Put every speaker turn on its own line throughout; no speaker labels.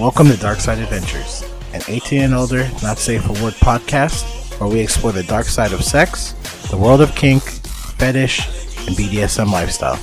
Welcome to Dark Side Adventures, an 18 and older, not safe for work podcast where we explore the dark side of sex, the world of kink, fetish, and BDSM lifestyle.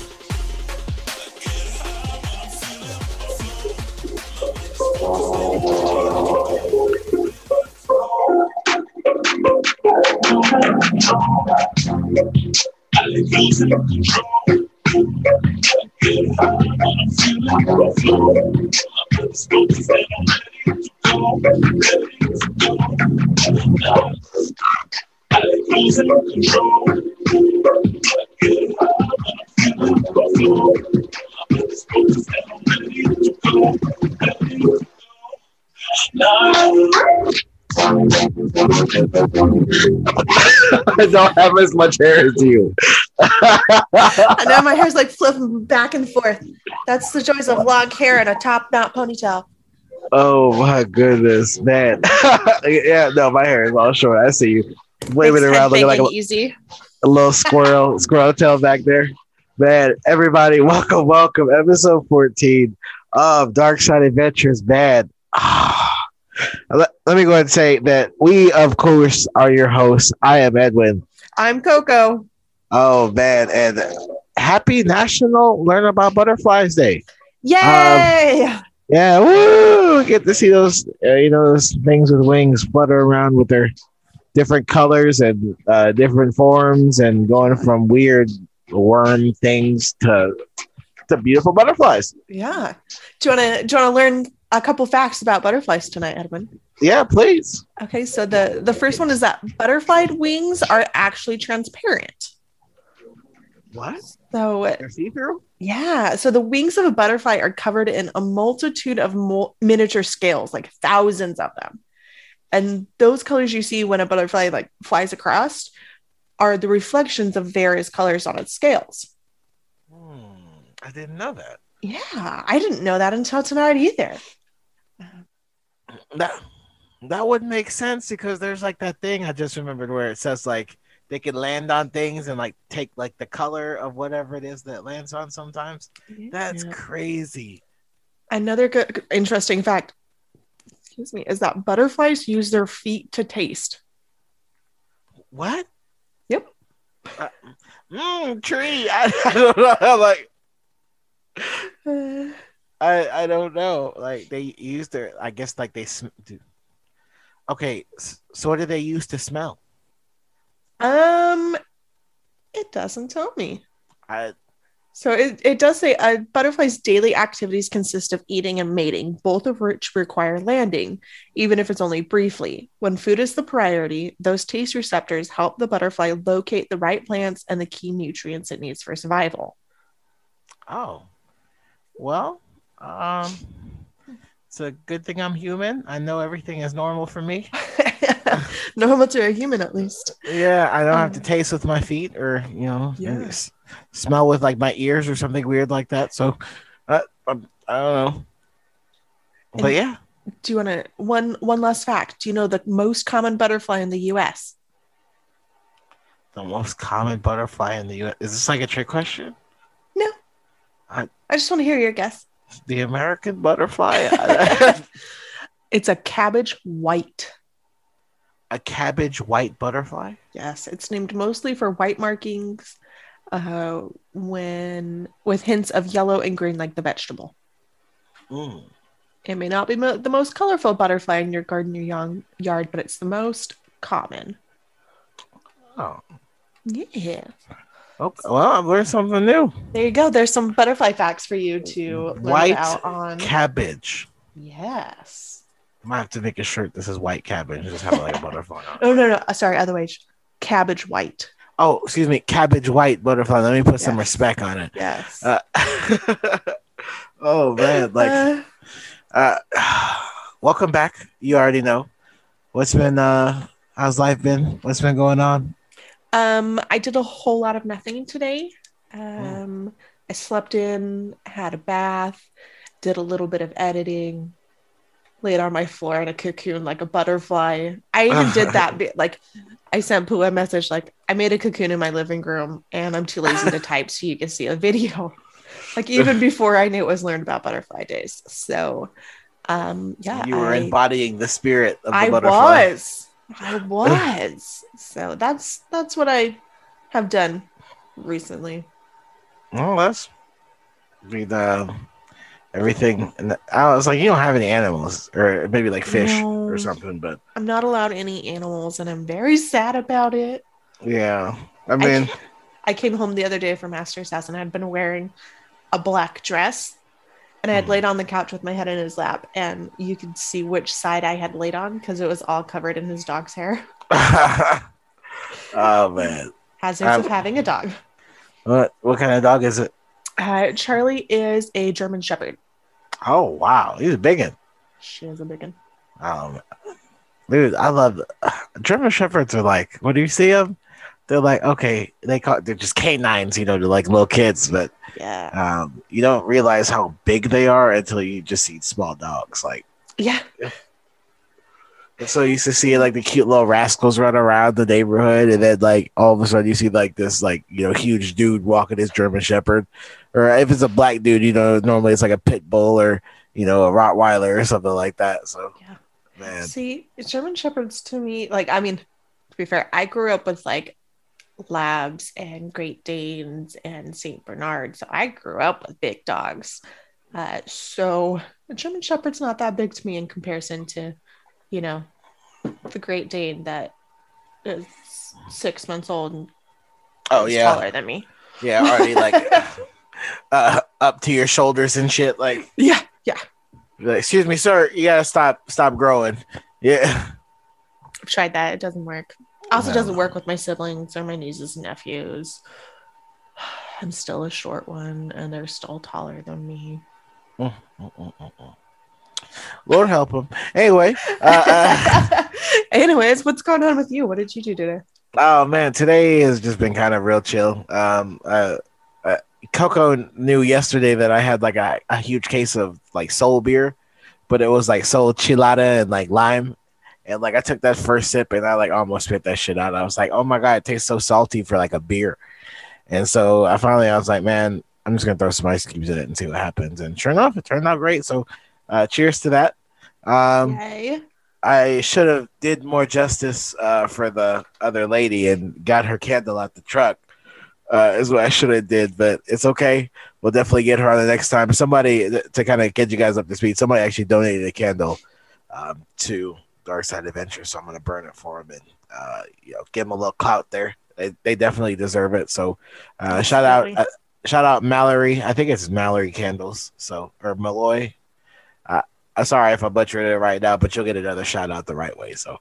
I don't have as much hair as you.
I know my hair's like flipping back and forth. That's the joys of long hair and a top knot ponytail.
Oh my goodness, man. yeah, no, my hair is all short. I see you waving
Makes
around looking like a,
easy.
a little squirrel, squirrel tail back there. Man, everybody, welcome, welcome. Episode 14 of Dark Side Adventures. Man, ah, let, let me go ahead and say that we, of course, are your hosts. I am Edwin.
I'm Coco.
Oh, man. And happy National Learn About Butterflies Day.
Yay!
Yeah, woo! Get to see those, uh, you know, those things with wings flutter around with their different colors and uh, different forms, and going from weird worm things to to beautiful butterflies.
yeah. Do you wanna do you wanna learn a couple facts about butterflies tonight, Edwin?
Yeah, please.
Okay, so the the first one is that butterfly wings are actually transparent.
What?
So
They're see through?
Yeah. So the wings of a butterfly are covered in a multitude of miniature scales, like thousands of them. And those colors you see when a butterfly like flies across are the reflections of various colors on its scales.
Hmm, I didn't know that.
Yeah, I didn't know that until tonight either.
That that would make sense because there's like that thing I just remembered where it says like they could land on things and like take like the color of whatever it is that lands on sometimes. That's crazy.
Another good, interesting fact, excuse me, is that butterflies use their feet to taste.
What?
Yep.
Uh, mm, tree. I, I don't know. Like
Uh,
I I don't know. Like they use their. I guess like they. sm- do- Okay, so what do they use to smell?
um, it doesn't tell me.
I
So it, it does say a butterfly's daily activities consist of eating and mating, both of which require landing, even if it's only briefly. When food is the priority, those taste receptors help the butterfly locate the right plants and the key nutrients it needs for survival.
oh, well, um, it's a good thing I'm human. I know everything is normal for me.
Normal to a human, at least.
Yeah, I don't have to
Um,
taste with my feet or you know
Yeah.
s- smell with like my ears or something weird like that. So, uh, um, I don't know. But yeah,
Do you want to one one last fact? Do you know the most common butterfly in the U.S.?
the most common butterfly in the U.S. Is this like a trick question? No.
I, I just want to hear your guess.
The American butterfly,
It's a cabbage white.
a cabbage white butterfly.
Yes, it's named mostly for white markings, uh, when with hints of yellow and green like the vegetable.
Mm.
It may not be mo- the most colorful butterfly in your garden or young yard, but it's the most common.
Oh,
Yeah,
okay. Well, I've learned something new.
there you go. There's some butterfly facts for you to learn
White
about on.
Cabbage.
yes.
I might have to make a shirt. This is white cabbage. Just have like a butterfly on. it.
Oh no, no. uh, Sorry, other way. Cabbage white.
Oh, excuse me, cabbage white butterfly. Let me put some respect on it.
Yes.
Uh, oh man, like
Uh,
uh, welcome back. You already know what's been. uh How's life been? What's been going on?
Um, I did a whole lot of nothing today. Um, I slept in, had a bath, did a little bit of editing, laid on my floor in a cocoon like a butterfly. I even did that. Like, I sent Pooh a message like, I made a cocoon in my living room and I'm too lazy to type so you can see a video. Like, even before I knew it was learned about butterfly days. So, Um, yeah,
you were
I,
embodying the spirit of the
I
butterfly.
was, I was. so that's that's what I have done recently.
Well, that's I mean, uh, everything. And I was like, you don't have any animals, or maybe like fish
No.
or something. But
I'm not allowed any animals, and I'm very sad about it.
yeah, I mean,
ca- I came home the other day from Master's house and I'd been wearing a black dress and I had
Hmm.
laid on the couch with my head in his lap and you could see which side I had laid on because it was all covered in his dog's hair.
oh man,
Hazards
Um,
of having a dog.
what what kind of dog is it?
Uh, Charlie is a German Shepherd.
Oh wow, he's a big one.
She is a big one.
Um, dude, I love German shepherds. Are like, when do you see them, they're like, okay, they call they're just canines, you know, they're like little kids, but
Yeah.
um, you don't realize how big they are until you just see small dogs. Like,
Yeah.
and so you used to see like the cute little rascals run around the neighborhood, and then like all of a sudden you see like this like you know huge dude walking his German Shepherd, or if it's a black dude, you know, normally it's like a pit bull or you know a Rottweiler or something like that. So,
Yeah.
man,
See, German Shepherds to me, like, I mean, to be fair, I grew up with like Labs and Great Danes and St. Bernard. So I grew up with big dogs. Uh, so a German Shepherd's not that big to me in comparison to, you know, the Great Dane that is six months old and
oh yeah,
taller than me.
Yeah, already like uh, up to your shoulders and shit. Like,
Yeah, yeah.
like, excuse me, sir, you gotta stop, stop growing. Yeah,
I've tried that. It doesn't work. Also doesn't work with my siblings or my nieces and nephews. I'm still a short one and they're still taller than me.
Lord help them. Anyway, uh, uh,
Anyways, what's going on with you? What did you do today?
oh man, today has just been kind of real chill. Um, uh, uh, Coco knew yesterday that I had like a, a huge case of like Sol beer, but it was like Sol Chelada and like lime. And like I took that first sip and I like almost spit that shit out. I was like, oh my god, it tastes so salty for like a beer. And so I finally I was like, man, I'm just gonna throw some ice cubes in it and see what happens. And sure enough, it turned out great. So uh, cheers to that. Um,
Yay.
I should have did more justice uh, for the other lady and got her candle out the truck. Uh, is what I should have did, but it's okay. We'll definitely get her on the next time. Somebody to kind of get you guys up to speed. Somebody actually donated a candle um, to Dark Side Adventure, so I'm gonna burn it for him and uh, you know give him a little clout there. They, they definitely deserve it. So uh, shout out uh, shout out Mallory. I think it's Mallory Candles. So or Malloy. Uh, I'm sorry if I butchered it right now, but you'll get another shout out the right way. So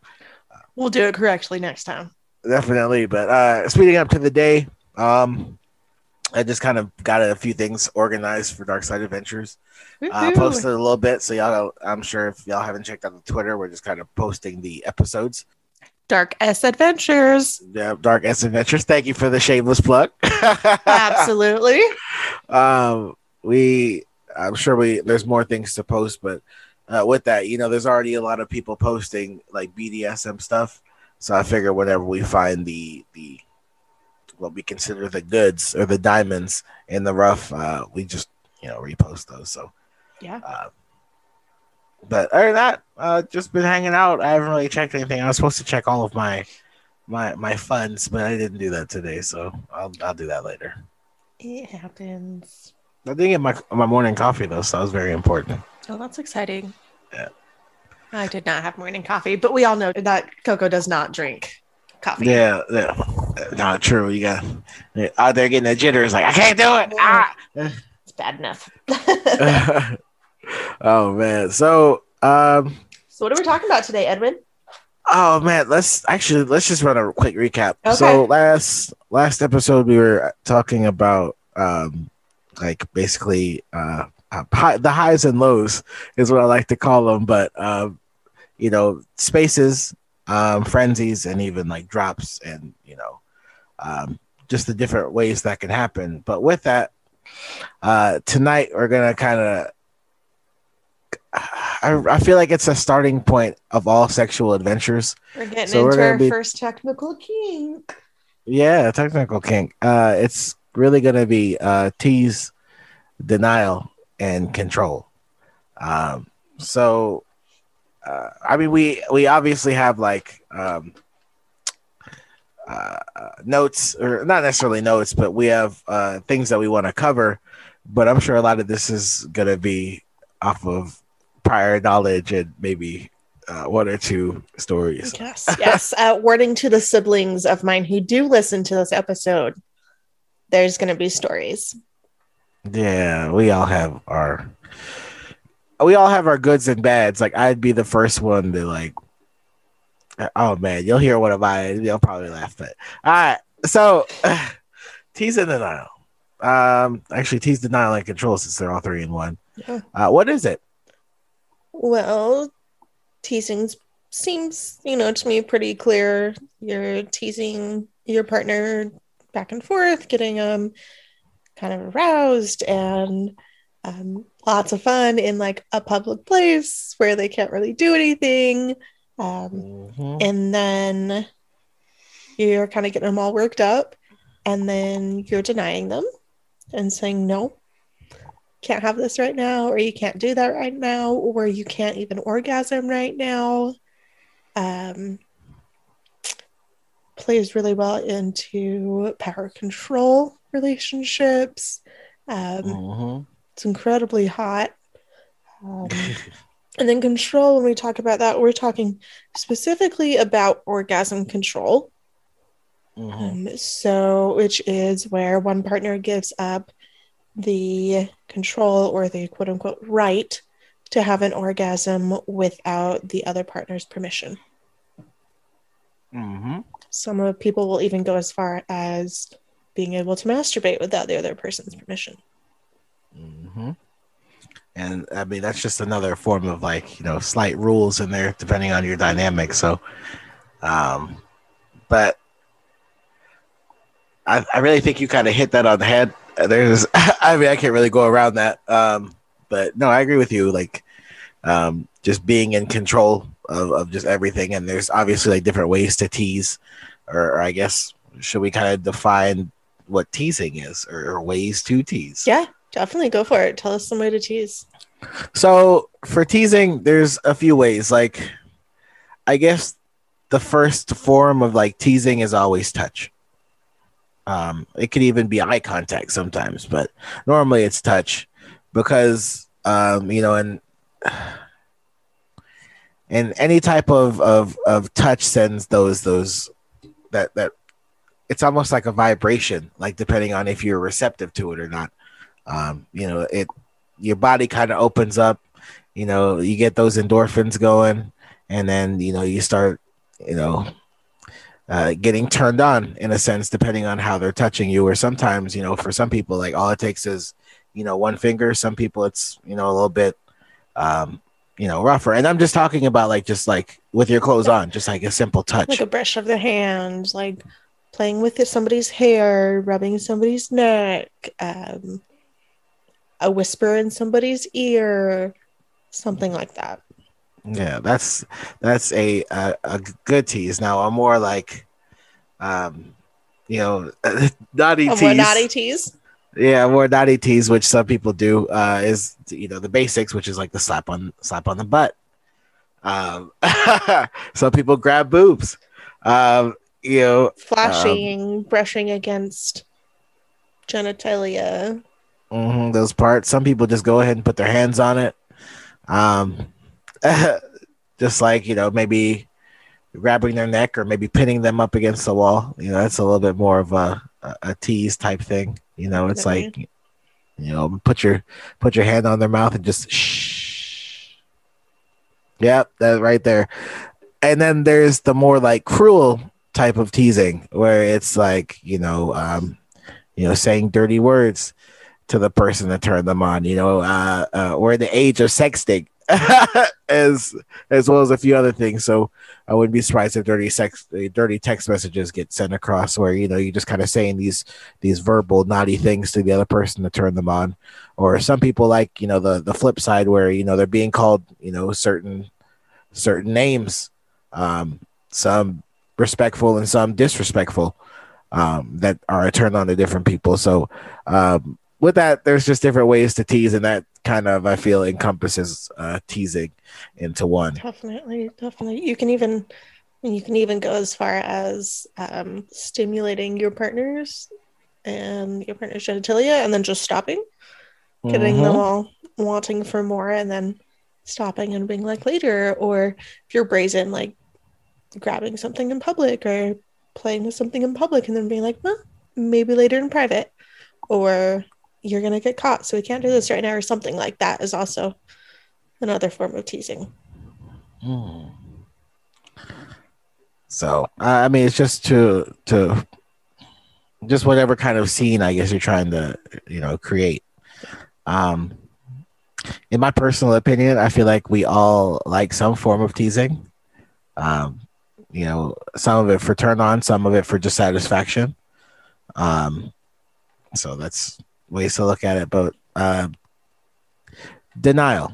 We'll do it correctly next time.
definitely. But uh, speeding up to the day, um, I just kind of got a few things organized for Dark Side Adventures. Uh, posted a little bit, so y'all. I'm sure if y'all haven't checked out the Twitter, we're just kind of posting the episodes.
Dark S Adventures.
Yeah, Dark S Adventures. Thank you for the shameless plug.
Absolutely.
um, we. I'm sure we. There's more things to post, but uh, with that, you know, there's already a lot of people posting like BDSM stuff. So I figure whenever we find the the what we consider the goods or the diamonds in the rough, uh, we just you know repost those. So
Yeah.
uh, but other than that, uh, just been hanging out. I haven't really checked anything. I was supposed to check all of my my my funds, but I didn't do that today. So I'll I'll do that later.
It happens.
I didn't get my my morning coffee though, so that was very important.
Oh, that's exciting.
Yeah.
I did not have morning coffee, but we all know that Coco does not drink coffee.
Yeah, yeah, not true. You got out there getting the jitters, like I can't do it. Ah!
It's bad enough.
oh man, so um,
so, what are we talking about today, Edwin?
oh man, let's actually let's just run a quick recap.
Okay.
So last last episode we were talking about um, like basically uh, uh high, the highs and lows is what I like to call them, but um, you know, spaces, um, frenzies, and even like drops, and you know, um, just the different ways that can happen. But with that, uh, tonight we're gonna kind of. I, I feel like it's a starting point of all sexual adventures.
We're getting
So we're gonna
our
be-
first technical kink.
Yeah, technical kink. Uh, it's really gonna be uh, tease, denial, and control. Um, so uh, I mean, we we obviously have like um, uh, notes, or not necessarily notes, but we have uh, things that we want to cover. But I'm sure a lot of this is gonna be off of prior knowledge and maybe uh, one or two stories.
Yes, yes. Uh, wording to the siblings of mine who do listen to this episode, there's going to be stories.
Yeah, we all have our we all have our goods and bads. Like I'd be the first one to like oh man, you'll hear one of mine, you'll probably laugh. But all right. So uh, tease and denial. Um actually tease denial and control since they're all three in one.
Yeah.
Uh, what is it?
Well, teasing seems, you know, to me pretty clear. You're teasing your partner back and forth, getting um kind of aroused and um, lots of fun in like a public place where they can't really do anything. Um,
Mhm.
and then you're kind of getting them all worked up, and then you're denying them and saying, no, can't have this right now, or you can't do that right now, or you can't even orgasm right now. Um, plays really well into power control relationships. Um,
Mhm.
It's incredibly hot. Um, and then control, when we talk about that, we're talking specifically about orgasm control.
Mhm.
Um, so, which is where one partner gives up the control or the quote unquote right to have an orgasm without the other partner's permission.
Mhm.
Some of people will even go as far as being able to masturbate without the other person's permission.
Hmm And I mean, that's just another form of like, you know, slight rules in there depending on your dynamic. So, um, but I, I really think you kind of hit that on the head. There's, I mean, I can't really go around that. Um, but no, I agree with you. Like, um, just being in control of, of just everything. And there's obviously like different ways to tease, or, or I guess, should we kind of define what teasing is or, or ways to tease?
Yeah, definitely go for it. Tell us some way to tease.
So for teasing, there's a few ways. Like, I guess the first form of like teasing is always touch. Um, it could even be eye contact sometimes, but normally it's touch because um, you know, and and any type of of of touch sends those those that that it's almost like a vibration, like depending on if you're receptive to it or not. Um, you know, it your body kind of opens up you know you get those endorphins going and then you know you start you know uh, getting turned on in a sense depending on how they're touching you. Or sometimes you know for some people like all it takes is you know one finger. Some people it's you know a little bit um you know rougher. And i'm just talking about like just like with your clothes on just like a simple touch.
Like a brush of the hand, like playing with somebody's hair, rubbing somebody's neck, um, a whisper in somebody's ear, something like that.
Yeah, that's that's a a, a good tease. Now a more like, um, you know, naughty
A
tease.
more naughty tease.
Yeah, more naughty tease, which some people do, uh, is you know the basics, which is like the slap on slap on the butt. Um, some people grab boobs. Um, you know,
Flashing, brushing against genitalia.
Mhm, those parts. Some people just go ahead and put their hands on it. Um, just like you know, maybe grabbing their neck or maybe pinning them up against the wall. You know, that's a little bit more of a a, a tease type thing. You know, it's like you know, put your put your hand on their mouth and just shh. Yep, that right there. And then there's the more like cruel type of teasing where it's like, you know, um, you know, saying dirty words to the person to turn them on, you know, uh, uh the age of sexting as as well as a few other things. So I wouldn't be surprised if dirty sex uh, dirty text messages get sent across where, you know, you just kind of saying these these verbal naughty things to the other person to turn them on. Or some people like, you know, the the flip side where, you know, they're being called, you know, certain certain names. Um some respectful and some disrespectful um that are turned on to different people. So um with that, there's just different ways to tease, and that kind of I feel encompasses uh, teasing into one.
Definitely, definitely. You can even you can even go as far as um, stimulating your partners and your partner's genitalia, and then just stopping, getting them
Mhm.
all wanting for more, and then stopping and being like later. Or if you're brazen, like grabbing something in public or playing with something in public, and then being like, well, maybe later in private, or you're gonna get caught, so we can't do this right now, or something like that is also another form of teasing.
Mm. So I mean, it's just to to just whatever kind of scene I guess you're trying to you know create. Um, in my personal opinion, I feel like we all like some form of teasing. Um, you know, some of it for turn on, some of it for just satisfaction. Um, so that's ways to look at it. But uh, denial.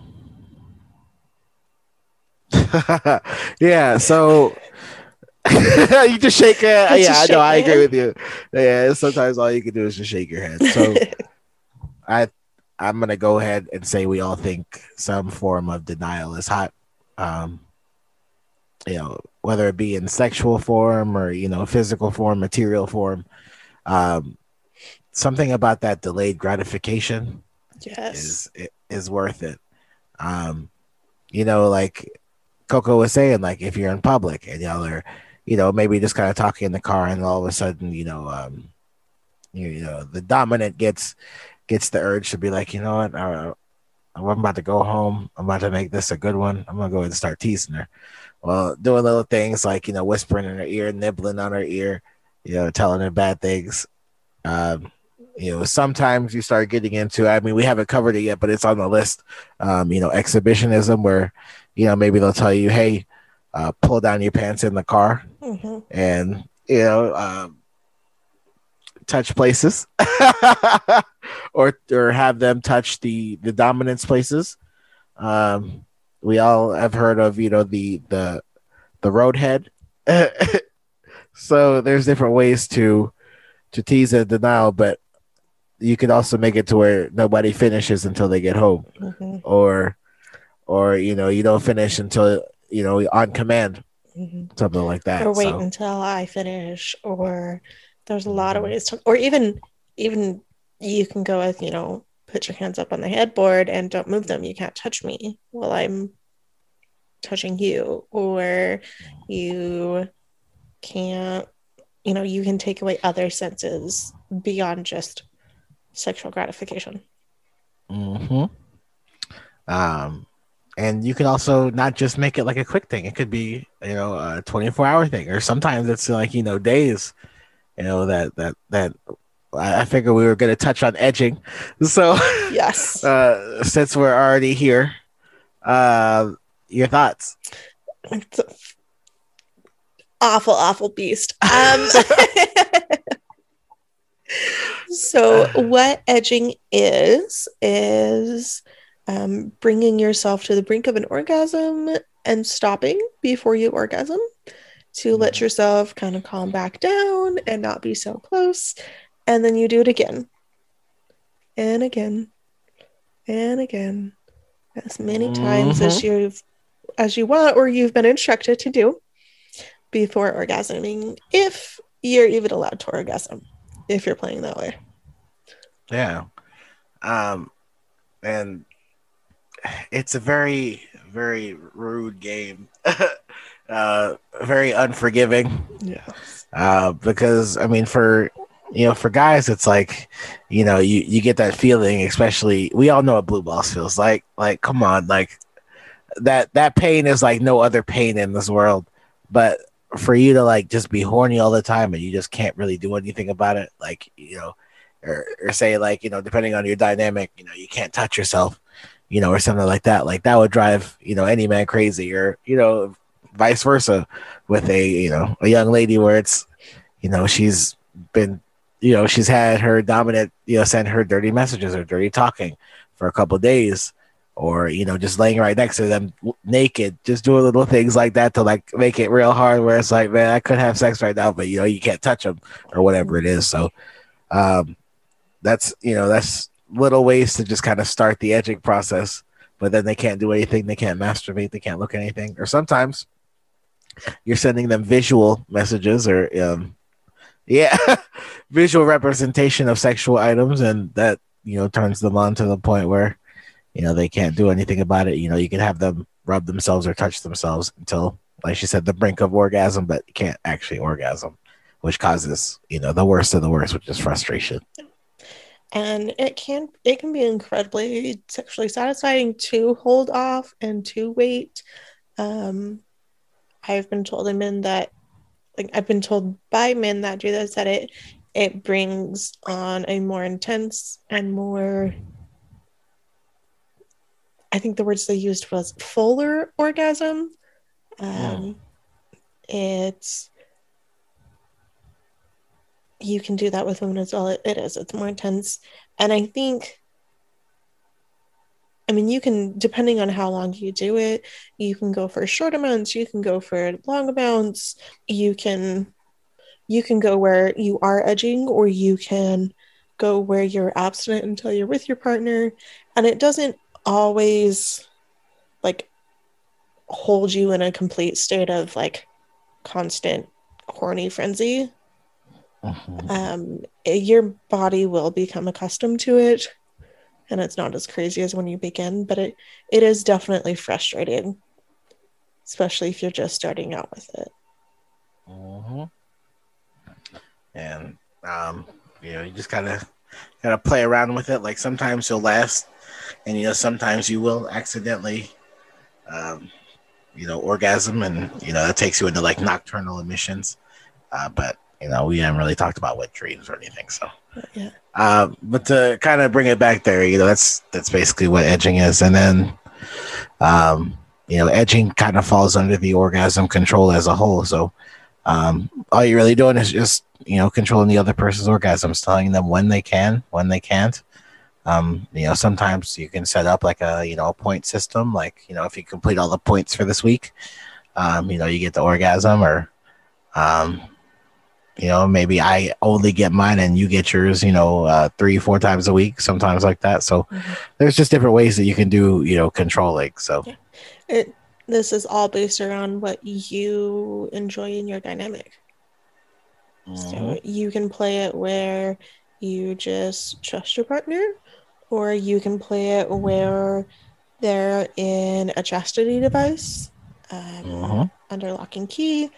yeah. So you just shake your
I
Yeah, I know. I agree
head.
with you. Yeah. Sometimes all you can do is just shake your head. So I, I'm gonna go ahead and say we all think some form of denial is hot. Um, you know, whether it be in sexual form or you know physical form, material form. Um, something about that delayed gratification
yes.
is is worth it. Um, you know, like Coco was saying, like if you're in public and y'all are, you know, maybe just kind of talking in the car, and all of a sudden, you know, um, you, you know, the dominant gets gets the urge to be like, you know what, uh, I'm about to go home. I'm about to make this a good one. I'm gonna go ahead and start teasing her. Well, doing little things like you know, whispering in her ear, nibbling on her ear, you know, telling her bad things. Um, you know, sometimes you start getting into. I mean, we haven't covered it yet, but it's on the list. Um, you know, exhibitionism, where you know maybe they'll tell you, "Hey, uh, pull down your pants in the car,"
hmm
and you know, um, touch places, or or have them touch the the dominance places. Um, we all have heard of you know the the the roadhead. so there's different ways to to tease and denial, but you could also make it to where nobody finishes until they get home,
hmm
or or you know you don't finish until you know on command,
hmm
something like that.
Or wait
So,
until I finish. Or there's a lot of
Mhm.
ways to, or even even you can go with you know put your hands up on the headboard and don't move them. You can't touch me while I'm touching you, or you can't. You know, you can take away other senses beyond just sexual gratification.
mhm. um, and you can also not just make it like a quick thing. It could be you know a 24 hour thing, or sometimes it's like you know days. You know that that that I I figure we were going to touch on edging, so.
Yes.
uh, since we're already here, uh, your thoughts?
It's a awful, awful beast. Um, so, what edging is, is um, bringing yourself to the brink of an orgasm and stopping before you orgasm to let yourself kind of calm back down and not be so close. And then you do it again. And again. And again. As many times as you've as you want or you've been instructed to do before orgasming if you're even allowed to orgasm if you're playing that way
Yeah, um, and it's a very, very rude game. uh, very unforgiving.
yeah
Uh, because I mean, for you know, for guys, it's like, you know, you you get that feeling, especially we all know what blue balls feels like. Like, come on, like that that pain is like no other pain in this world. But for you to like just be horny all the time and you just can't really do anything about it, like you know, or or say like you know, depending on your dynamic, you know, you can't touch yourself, you know, or something like that. Like that would drive you know any man crazy, or you know, vice versa with a you know a young lady where it's you know she's been you know she's had her dominant you know send her dirty messages or dirty talking for a couple days or you know just laying right next to them naked just doing little things like that to like make it real hard where it's like man i could have sex right now but you know you can't touch them or whatever it is so um that's you know that's little ways to just kind of start the edging process, but then they can't do anything. They can't masturbate. They can't look at anything. Or sometimes you're sending them visual messages or um, yeah, visual representation of sexual items, and that you know turns them on to the point where you know they can't do anything about it. You know, you can have them rub themselves or touch themselves until, like she said, the brink of orgasm, but can't actually orgasm, which causes you know the worst of the worst, which is frustration.
And it can it can be incredibly sexually satisfying to hold off and to wait. Um, I've been told in men that like I've been told by men that do this that it it brings on a more intense and more I think the words they used was fuller orgasm. Um, It's you can do that with women as well. It, it is. It's more intense, and I think. I mean, you can depending on how long you do it. You can go for short amounts. You can go for long amounts. You can, you can go where you are edging, or you can go where you're abstinent until you're with your partner, and it doesn't always like hold you in a complete state of like constant horny frenzy.
Mhm.
Um, your body will become accustomed to it, and it's not as crazy as when you begin, but it it is definitely frustrating, especially if you're just starting out with it.
Mhm. And um, you know, you just gotta gotta play around with it. Like sometimes you'll last, and you know, sometimes you will accidentally, um, you know, orgasm, and you know, that takes you into like nocturnal emissions. Uh, but you know, we haven't really talked about wet dreams or anything, so.
But yeah,
Uh, but to kind of bring it back there, you know, that's that's basically what edging is, and then, um, you know, edging kind of falls under the orgasm control as a whole. So, um, all you're really doing is just you know controlling the other person's orgasms, telling them when they can, when they can't. Um, you know, sometimes you can set up like a you know a point system, like you know if you complete all the points for this week, um, you know you get the orgasm, or um, you know maybe I only get mine and you get yours, you know, uh, three four times a week, sometimes like that. So
Mhm.
there's just different ways that you can do you know controlling. So
Yeah. it this is all based around what you enjoy in your dynamic.
mhm.
So you can play it where you just trust your partner, or you can play it where they're in a chastity device um,
Mhm.
under lock and key,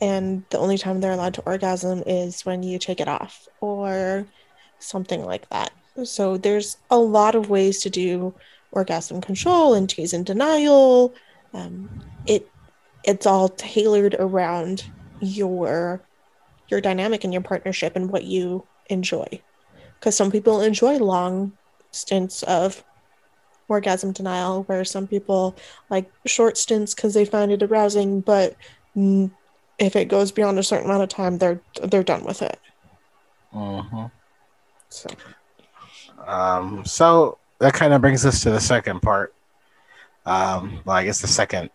and the only time they're allowed to orgasm is when you take it off, or something like that. So there's a lot of ways to do orgasm control and tease and denial. Um, it it's all tailored around your your dynamic and your partnership and what you enjoy. Because some people enjoy long stints of orgasm denial, where some people like short stints because they find it arousing, but if it goes beyond a certain amount of time, they're they're done with it.
Mhm.
So
Um, so that kind of brings us to the second part. Um, well, I guess the second,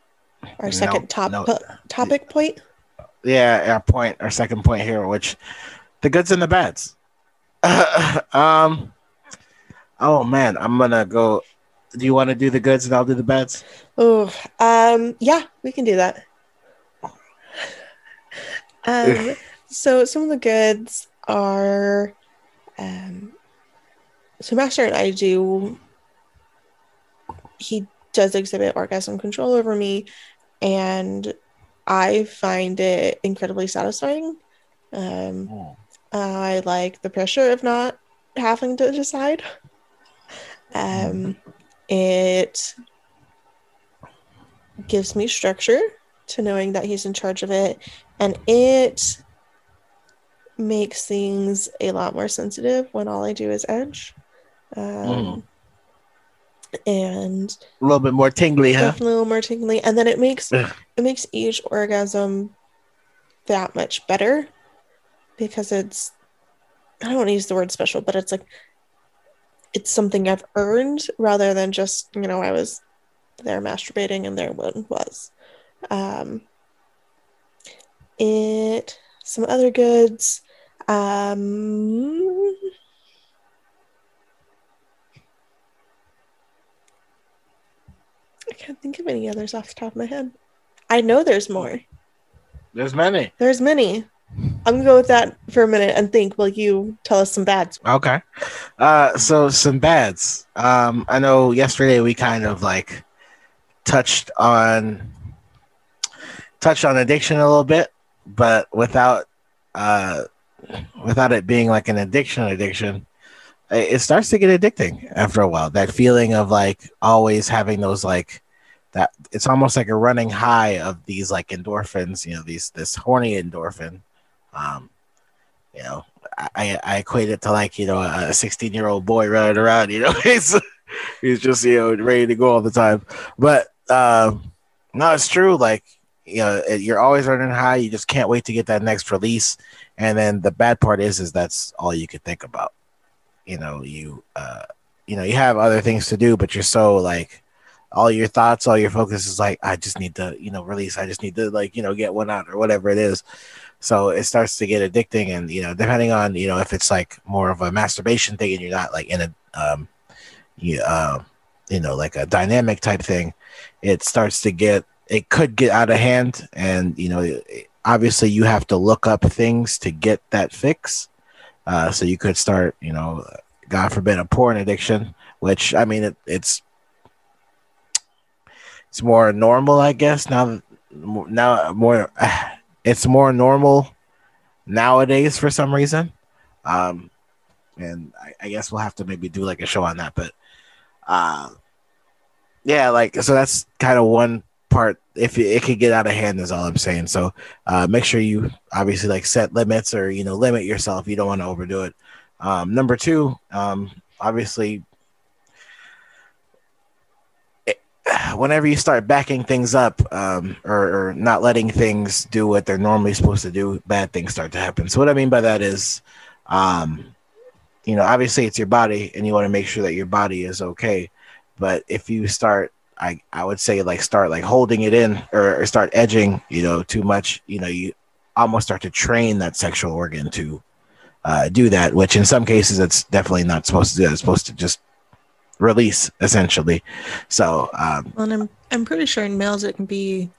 our
No,
second top
no.
topic point.
yeah, our point, our second point here, which the goods and the bads. um, oh man, I'm gonna go. Do you want to do the goods and I'll do the bads?
Oh, um, yeah, we can do that. Um, so some of the goods are, um, so Master and I do. He does exhibit orgasm control over me, and I find it incredibly satisfying. Um, I like the pressure of not having to decide. Um, it gives me structure to knowing that he's in charge of it, and it makes things a lot more sensitive when all I do is edge. Um, And
A little bit more tingly, huh?
definitely a little more tingly, and then it makes
Ugh.
it makes each orgasm that much better because it's I don't want to use the word special, but it's like it's something I've earned rather than just you know I was there masturbating and there one was um, it some other goods um, i can't think of any others off the top of my head i know there's more
there's many
there's many I'm gonna go with that for a minute and think. Will you tell us some bads?
Okay. Uh, so some bads. Um, I know yesterday we kind of like touched on touched on addiction a little bit, but without uh, without it being like an addiction addiction, it starts to get addicting after a while. That feeling of like always having those like that it's almost like a running high of these like endorphins, you know, these this horny endorphin. Um, you know, I, I equate it to like, you know, a 16 year old boy running around, you know, he's he's just, you know, ready to go all the time. But um no, it's true. Like, you know, you're always running high. You just can't wait to get that next release. And then the bad part is, is that's all you could think about. You know, you, uh, you know, you have other things to do, but you're so like, all your thoughts, all your focus is like, I just need to, you know, release. I just need to like, you know, get one out or whatever it is. So it starts to get addicting, and you know, depending on you know if it's like more of a masturbation thing, and you're not like in a, um, you, uh, you know, like a dynamic type thing, it starts to get, it could get out of hand, and you know, obviously you have to look up things to get that fix. Uh, so you could start, you know, God forbid, a porn addiction, which I mean, it, it's it's more normal, I guess. Now, now more, it's more normal nowadays for some reason. Um, and I, I guess we'll have to maybe do like a show on that. But, uh, yeah, like so that's kind of one part. If it, it could get out of hand, is all I'm saying. So, uh, make sure you obviously like set limits or you know limit yourself. You don't want to overdo it. Um, number two, um, obviously whenever you start backing things up um, or, or, not letting things do what they're normally supposed to do, bad things start to happen. So what I mean by that is, um, you know, obviously it's your body, and you want to make sure that your body is okay. But if you start, I I would say like start like holding it in or, or start edging, you know, too much, you know, you almost start to train that sexual organ to uh, do that. Which in some cases it's definitely not supposed to do. It's supposed to just release essentially. So, um,
well, and I'm I'm pretty sure in males it can be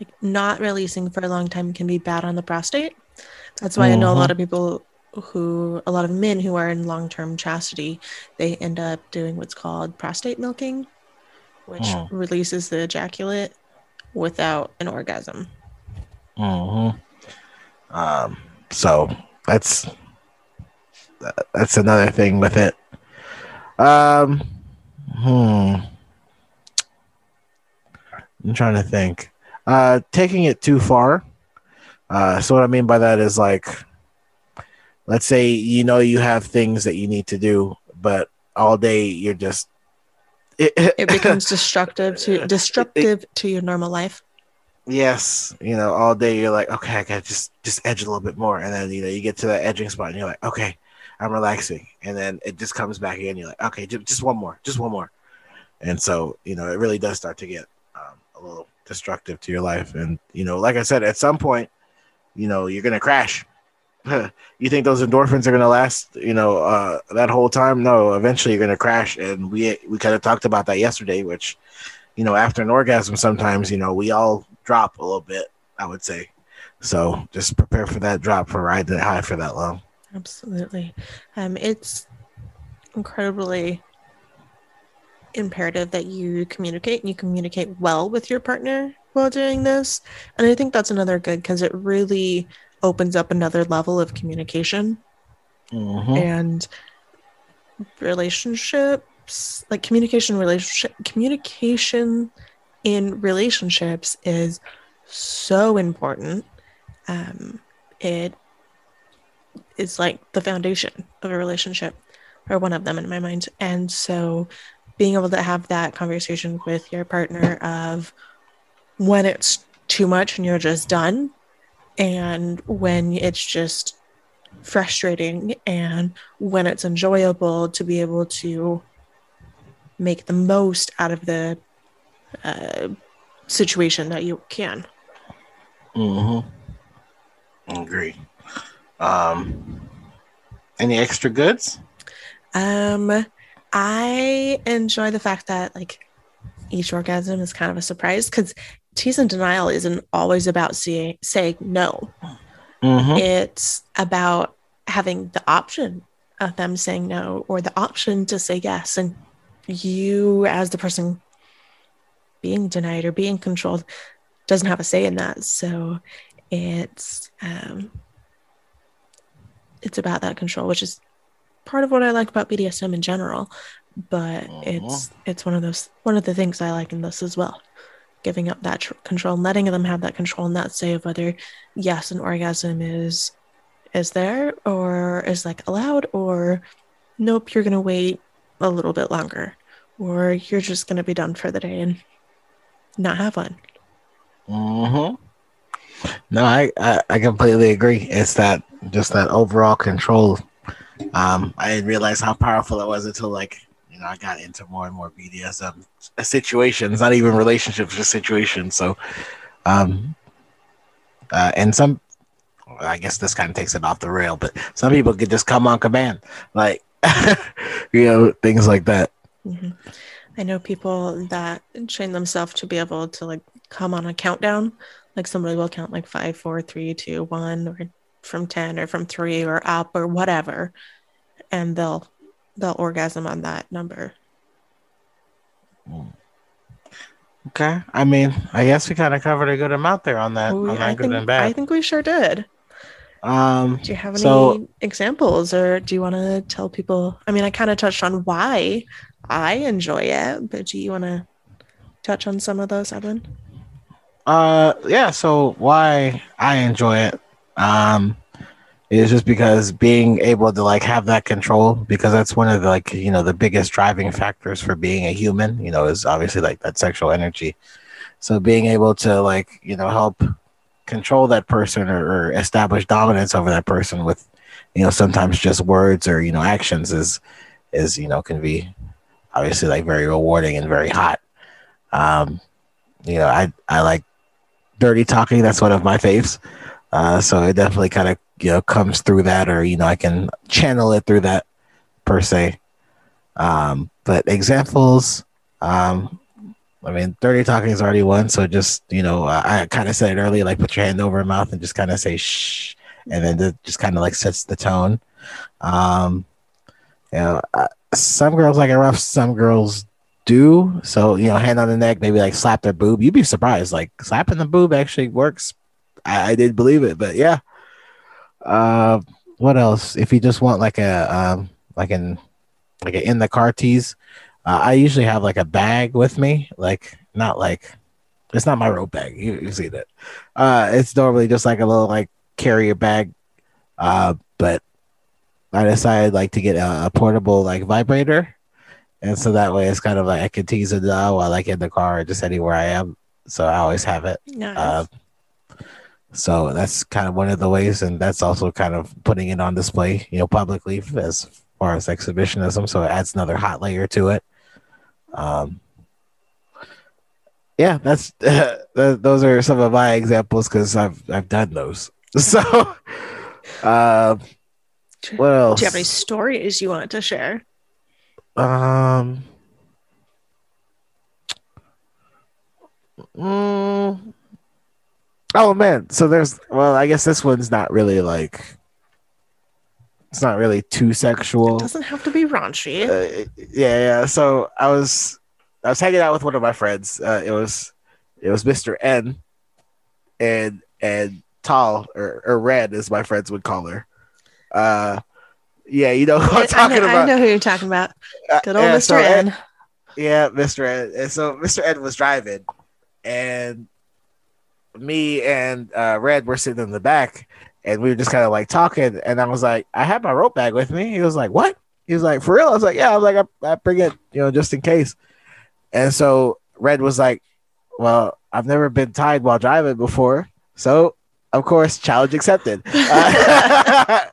like not releasing for a long time can be bad on the prostate. That's why mm-hmm. I know a lot of people who a lot of men who are in long-term chastity, they end up doing what's called prostate milking, which mm. releases the ejaculate without an orgasm.
Mm-hmm. Um, so that's that's another thing with it. Um, Hmm. I'm trying to think. Uh, taking it too far. Uh, so what I mean by that is like, let's say you know you have things that you need to do, but all day you're just.
It, it becomes destructive to destructive it, to your normal life.
Yes, you know, all day you're like, okay, I gotta just just edge a little bit more, and then you know you get to that edging spot, and you're like, okay, I'm relaxing, and then it just comes back again. You're like, okay, just one more, just one more, and so you know it really does start to get um, a little destructive to your life. And you know, like I said, at some point, you know, you're gonna crash. you think those endorphins are gonna last? You know, uh, that whole time? No, eventually you're gonna crash. And we we kind of talked about that yesterday, which you know, after an orgasm, sometimes you know we all drop a little bit. I would say. So just prepare for that drop for riding it high for that long.
Absolutely. Um, it's incredibly imperative that you communicate and you communicate well with your partner while doing this. And I think that's another good because it really opens up another level of communication
mm-hmm.
and relationships like communication relationship communication in relationships is so important um, it is like the foundation of a relationship or one of them in my mind and so being able to have that conversation with your partner of when it's too much and you're just done and when it's just frustrating and when it's enjoyable to be able to make the most out of the uh, situation that you can.
Mm-hmm. Agree. Um, any extra goods?
Um, I enjoy the fact that like each orgasm is kind of a surprise because tease and denial isn't always about saying saying no.
Mhm.
It's about having the option of them saying no or the option to say yes. And you, as the person being denied or being controlled, doesn't have a say in that. So it's um, it's about that control, which is part of what I like about BDSM in general. But it's it's one of those one of the things I like in this as well. Giving up that tr- control, and letting them have that control and that say of whether yes, an orgasm is is there or is like allowed, or nope, you're gonna wait a little bit longer, or you're just gonna be done for the day and not have one.
mm-hmm. No, I, I I completely agree. It's that just that overall control. Um, I didn't realize how powerful it was until like you know I got into more and more BDSM situations, not even relationships, just situations. So, um, uh, and some, I guess this kind of takes it off the rail, but some people could just come on command, like you know things like that.
hmm I know people that train themselves to be able to like come on a countdown. Like somebody will count like five, four, three, two, one, or from ten, or from three, or up, or whatever, and they'll they'll orgasm on that number.
Okay, I mean, I guess we kind of covered a good amount there on that,
We-
on that
I
good
think
and bad.
I think we sure did.
um,
Do you have any
So-
examples, or do you want to tell people? I mean, I kind of touched on why I enjoy it, but do you want to touch on some of those, Edwin?
Uh, yeah. So why I enjoy it, um, is just because being able to like have that control because that's one of the like you know the biggest driving factors for being a human. You know, is obviously like that sexual energy. So being able to like you know help control that person or, or establish dominance over that person with you know sometimes just words or you know actions is is you know can be obviously like very rewarding and very hot. Um, you know, I I like dirty talking. That's one of my faves. Uh, so it definitely kind of you know comes through that, or you know, I can channel it through that per se. Um, but examples, um, I mean, dirty talking is already one. So just you know, uh, I kind of said it earlier, like put your hand over your mouth and just kind of say shh, and then it just kind of like sets the tone. Um, you know, uh, some girls like it rough, some girls do. So, you know, hand on the neck, maybe like slap their boob. You'd be surprised. Like slapping the boob actually works. I, I did believe it, but yeah. Uh, what else? If you just want like a um like an like a in the car tease, uh, I usually have like a bag with me, like not like it's not my rope bag. You, you see that? Uh, it's normally just like a little like carrier bag. Uh, but I decided like to get a, a portable like vibrator, and so that way it's kind of like I can tease it now while like in the car or just anywhere I am. So I always have it.
Nice.
Uh, so that's kind of one of the ways, and that's also kind of putting it on display, you know, publicly as far as exhibitionism. So it adds another hot layer to it. Um, yeah, that's th- those are some of my examples because I've I've done those. So, uh, what else?
Do you have any stories you want to share?
Um. mm, oh man, so there's well, I guess this one's not really like it's not really too sexual.
It doesn't have to be raunchy.
Uh, yeah, yeah. So I was I was hanging out with one of my friends. Uh, it was it was Mr. N and and Tall or, or Red as my friends would call her. Uh yeah, you know who I'm talking
I know,
about.
I know who you're talking about.
Uh,
Good old
yeah,
Mr.
so Ed-
N.
yeah, Mr. N. And so Mr. N was driving, and me and uh, Red were sitting in the back, and we were just kind of like talking. And I was like, I have my rope bag with me. He was like, What? He was like, For real? I was like, Yeah. I was like, I, I bring it, you know, just in case. And so Red was like, Well, I've never been tied while driving before, so of course, challenge accepted. Uh,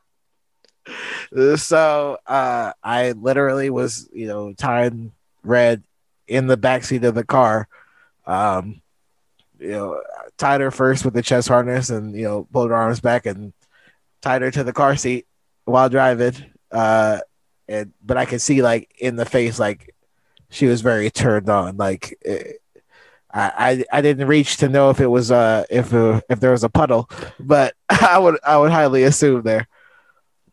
so uh, I literally was, you know, tying Red in the backseat of the car. Um, you know, tied her first with the chest harness and, you know, pulled her arms back and tied her to the car seat while driving. Uh, and, but I could see like in the face, like she was very turned on. Like eh, I, I I didn't reach to know if it was uh if uh, if there was a puddle, but I would I would highly assume there.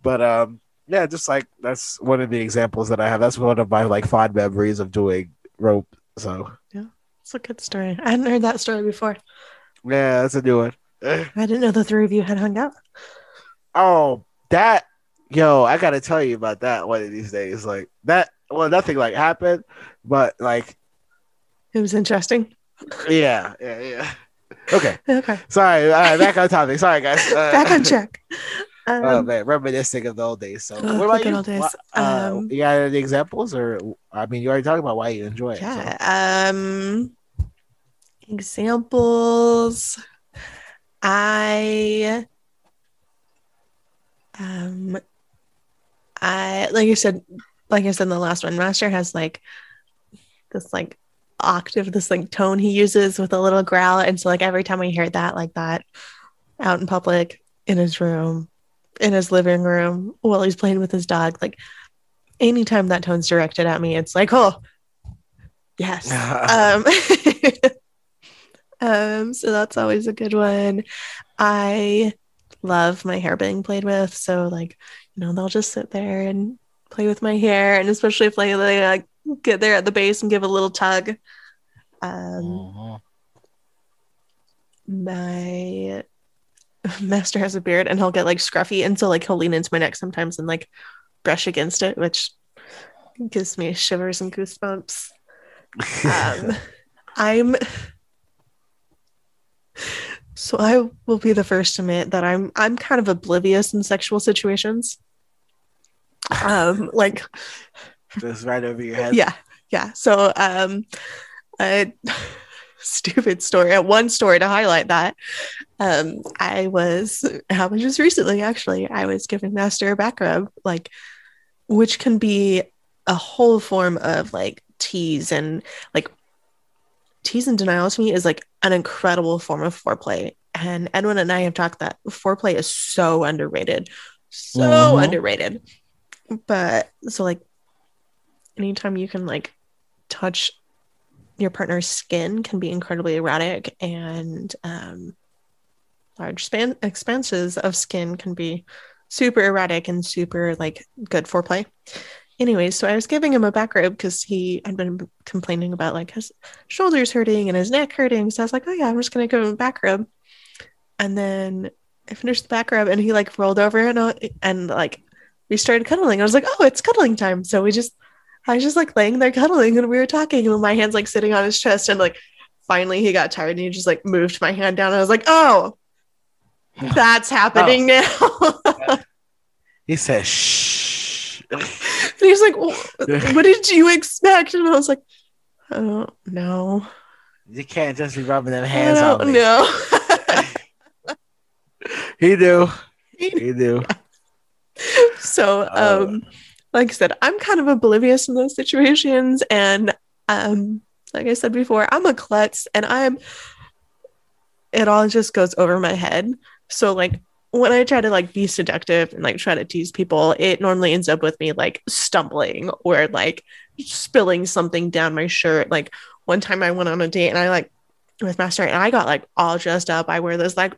But um yeah, just like that's one of the examples that I have. That's one of my like fond memories of doing rope. So yeah,
It's a good story. I hadn't heard that story before.
Yeah, that's a new one.
I didn't know the three of you had hung out.
Oh, that yo, I gotta tell you about that one of these days. Like that well, nothing like happened, but like
It was interesting.
yeah, yeah, yeah. Okay.
Okay.
Sorry, all right, back on topic. Sorry guys. Uh,
Back on track. Um,
Oh man, reminiscing of the old days. So,
Oh,
what about you?
old days.
Uh,
Um,
you got any examples, or I mean, you already talked about why you enjoy it. so-
yeah. Um examples. I um I like I said like I said in the last one, Master has like this like octave, this like tone he uses with a little growl. And so like every time I hear that like that out in public, in his room, in his living room, while he's playing with his dog, like anytime that tone's directed at me, it's like, oh yes. um, um so that's always a good one. I love my hair being played with. So like you know they'll just sit there and play with my hair. And especially if like they like get there at the base and give a little tug. Um
Mhm.
my master has a beard and he'll get like scruffy. And so like he'll lean into my neck sometimes and like brush against it which gives me shivers and goosebumps. Um, I'm so I will be the first to admit that I'm I'm kind of oblivious in sexual situations. Um, like
Just right over your head.
yeah, yeah. So um, a stupid story. One story to highlight that. Um, I was happened just recently. Actually, I was giving Master a back rub, like which can be a whole form of like tease and like tease and denial to me is like an incredible form of foreplay. And Edwin and I have talked that foreplay is so underrated, so
Mhm.
underrated. But so like anytime you can like touch your partner's skin can be incredibly erotic and um large span expanses of skin can be super erotic and super like good foreplay anyways so i was giving him a back rub because he had been complaining about like his shoulders hurting and his neck hurting so i was like oh yeah i'm just gonna give him a back rub and then i finished the back rub and he like rolled over and, uh, and like we started cuddling i was like oh it's cuddling time so we just I was just like laying there cuddling and we were talking and my hand's like sitting on his chest and like finally he got tired and he just like moved my hand down. I was like, oh, that's happening now.
He says, "Shh."
and he was like, "Wh- what did you expect? And I was like, I don't know.
you can't just be rubbing them
I
hands
don't
on me.
know.
He do. He do.
so
Oh.
um like i said i'm kind of oblivious in those situations and um like i said before i'm a klutz and i'm it all just goes over my head so like when i try to like be seductive and like try to tease people it normally ends up with me like stumbling or like spilling something down my shirt like one time i went on a date and i like with master and i got like all dressed up i wear this like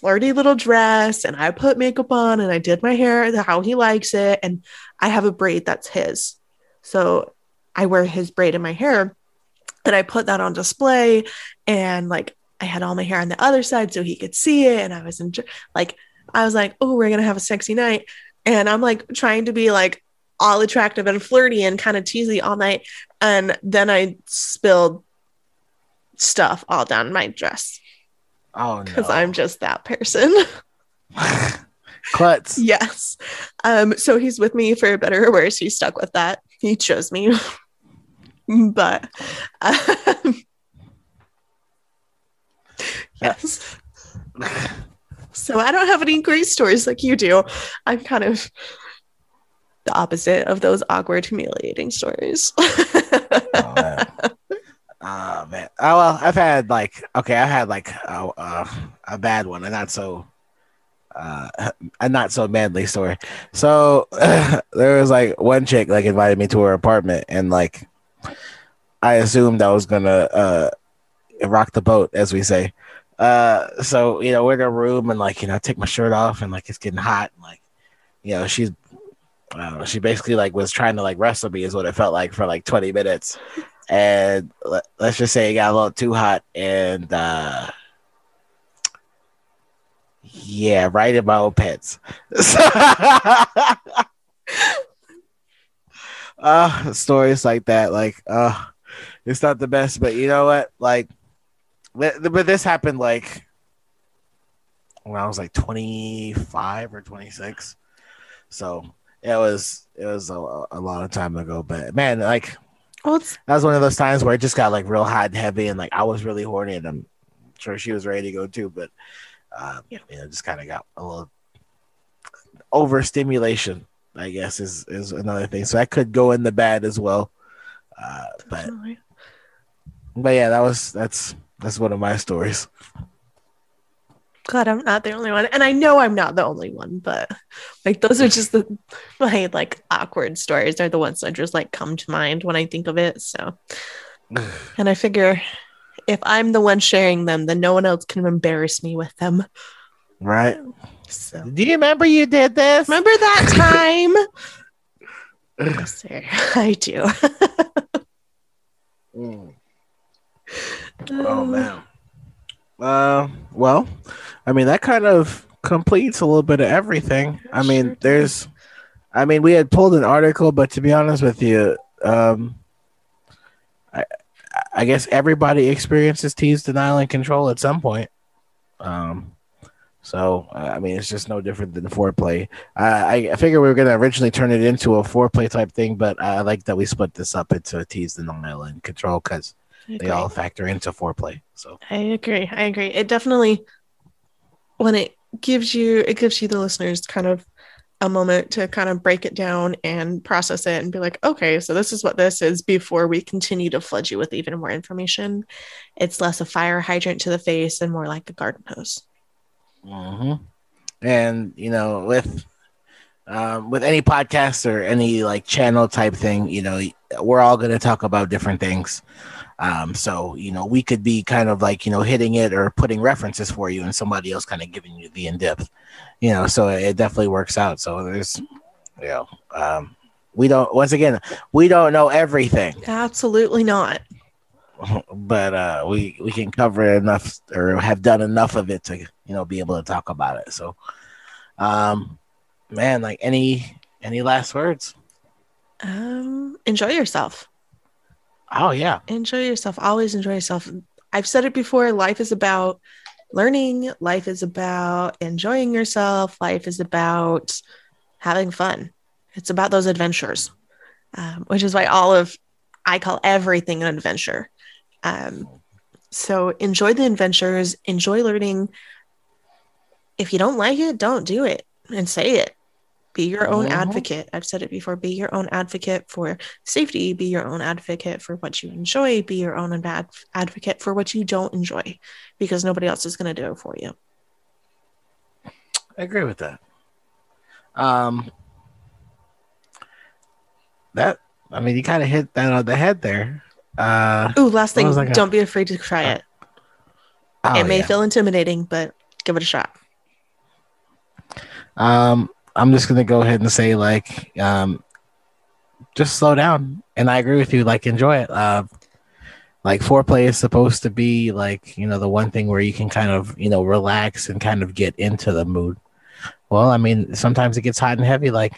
flirty little dress and I put makeup on and I did my hair how he likes it and I have a braid that's his. So I wear his braid in my hair and I put that on display and like I had all my hair on the other side so he could see it and I was enjoy- like I was like, "Oh, we're going to have a sexy night." And I'm like trying to be like all attractive and flirty and kind of teasy all night and then I spilled stuff all down my dress
Oh no.
because I'm just that person.
Klutz.
Yes. Um, so he's with me for better or worse. He's stuck with that. He chose me. but um, yes. So I don't have any great stories like you do. I'm kind of the opposite of those awkward, humiliating stories.
oh, man. Oh man. Oh well, I've had like okay, I've had like a, a bad one, and not so, uh, a not so manly story. So there was like one chick like invited me to her apartment, and like I assumed I was gonna uh, rock the boat, as we say. Uh, so you know, we're in a room and like you know, I take my shirt off and like it's getting hot. And, like you know, she's I don't know, she basically like was trying to like wrestle me, is what it felt like for like 20 minutes. And let, let's just say it got a little too hot and uh yeah, right in my old pants. uh stories like that, like uh it's not the best, but you know what? Like but this happened like when I was like 25 or 26. So it was it was a, a lot of time ago, but man, like
Well,
that was one of those times where it just got like real hot and heavy, and like I was really horny, and I'm sure she was ready to go too, but uh,
Yeah.
you know, just kind of got a little overstimulation. I guess is is another thing, so that could go in the bad as well. Uh, but but yeah, that was that's that's one of my stories.
God, I'm not the only one. And I know I'm not the only one, but like those are just the my like awkward stories. They're the ones that just like come to mind when I think of it. So and I figure if I'm the one sharing them, then no one else can embarrass me with them.
Right?
So
Do you remember you did this?
remember that time? yes, sir. I do.
Mm. Oh man. Uh, well, I mean that kind of completes a little bit of everything. I mean, there's, I mean, we had pulled an article, but to be honest with you, um, I, I guess everybody experiences tease denial and control at some point. Um, so I mean, it's just no different than foreplay. I I figure we were gonna originally turn it into a foreplay type thing, but I like that we split this up into a tease denial and control because they all factor into foreplay. So
I agree. I agree. It definitely when it gives you it gives you the listeners kind of a moment to kind of break it down and process it and be like, okay, so this is what this is before we continue to flood you with even more information. It's less a fire hydrant to the face and more like a garden hose.
hmm And you know, with um, with any podcast or any like channel type thing, you know, we're all going to talk about different things. Um, so you know, we could be kind of like you know hitting it or putting references for you, and somebody else kind of giving you the in depth. You know, so it definitely works out. So there's, you know, um, we don't. Once again, we don't know everything
Absolutely not.
but uh we we can cover enough or have done enough of it to you know be able to talk about it so um man like any any last words
Um, enjoy yourself.
Oh yeah.
Enjoy yourself. Always enjoy yourself. I've said it before life is about learning. Life is about enjoying yourself. Life is about having fun. It's about those adventures um, which is why all of i call everything an adventure. Um, so enjoy the adventures. Enjoy learning. If you don't like it don't do it and say it be your own
Mhm.
advocate. I've said it before be your own advocate for safety be your own advocate for what you enjoy be your own ad- advocate for what you don't enjoy because nobody else is going to do it for you.
I agree with that. Um that i mean you kind of hit that on the head there. Uh
ooh last thing.
was I gonna-
don't be afraid to try it.
oh,
it may
yeah.
feel intimidating but give it a shot.
Um, I'm just gonna go ahead and say like, um, just slow down. And I agree with you. Like, enjoy it. Uh, like foreplay is supposed to be like you know the one thing where you can kind of you know relax and kind of get into the mood. Well, I mean, sometimes it gets hot and heavy. Like,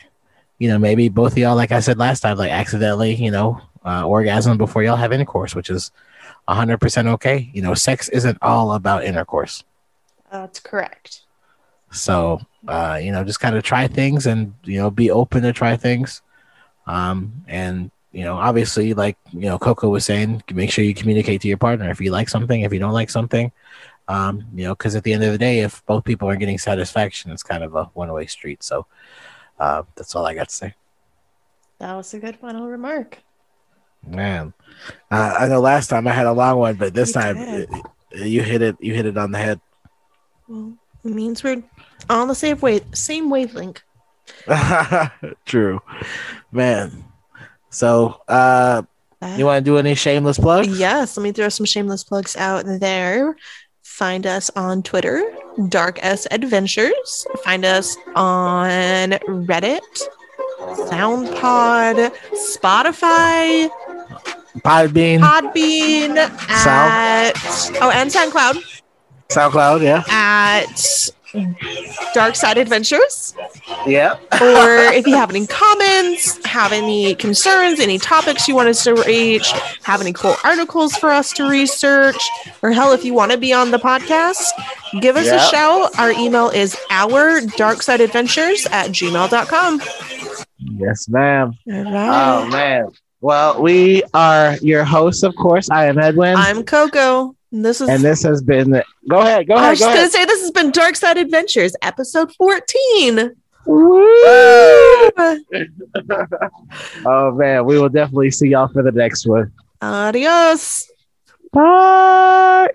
you know, maybe both of y'all, like I said last time, like accidentally, you know, uh, orgasm before y'all have intercourse, which is 100% okay. You know, sex isn't all about intercourse.
that's correct
So, uh, you know, just kind of try things and, you know, be open to try things. Um, and, you know, obviously, like, you know, Coco was saying, make sure you communicate to your partner if you like something, if you don't like something. Um, you know, because at the end of the day, if both people are getting satisfaction, it's kind of a one way street. So, uh, that's all I got to say.
that was a good final remark
Man, uh, I know last time I had a long one, but this
You
time uh, you hit it. You hit it on the head.
well it means we're on the same wave same wavelength
True, man. So, uh, You want to do any shameless plugs?
Yes, let me throw some shameless plugs out there. Find us on Twitter, Dark S Adventures. Find us on Reddit, SoundPod, Spotify,
Podbean,
Podbean, at oh, and SoundCloud
SoundCloud, yeah,
at Dark Side Adventures.
yeah.
or if you have any comments, have any concerns, any topics you want us to reach, have any cool articles for us to research, or hell, if you want to be on the podcast, give us a shout. Our email is our darksideadventures at gmail.com.
Yes, ma'am. Oh
right.
man. Well, we are your hosts, of course. I am Edwin,
I'm Coco. And This is.
and this has been. Go ahead. Go
I
ahead.
was
Go
just
ahead.
gonna say this has been Dark Side Adventures, episode 14.
Oh man, we will definitely see y'all for the next one.
Adios.
Bye.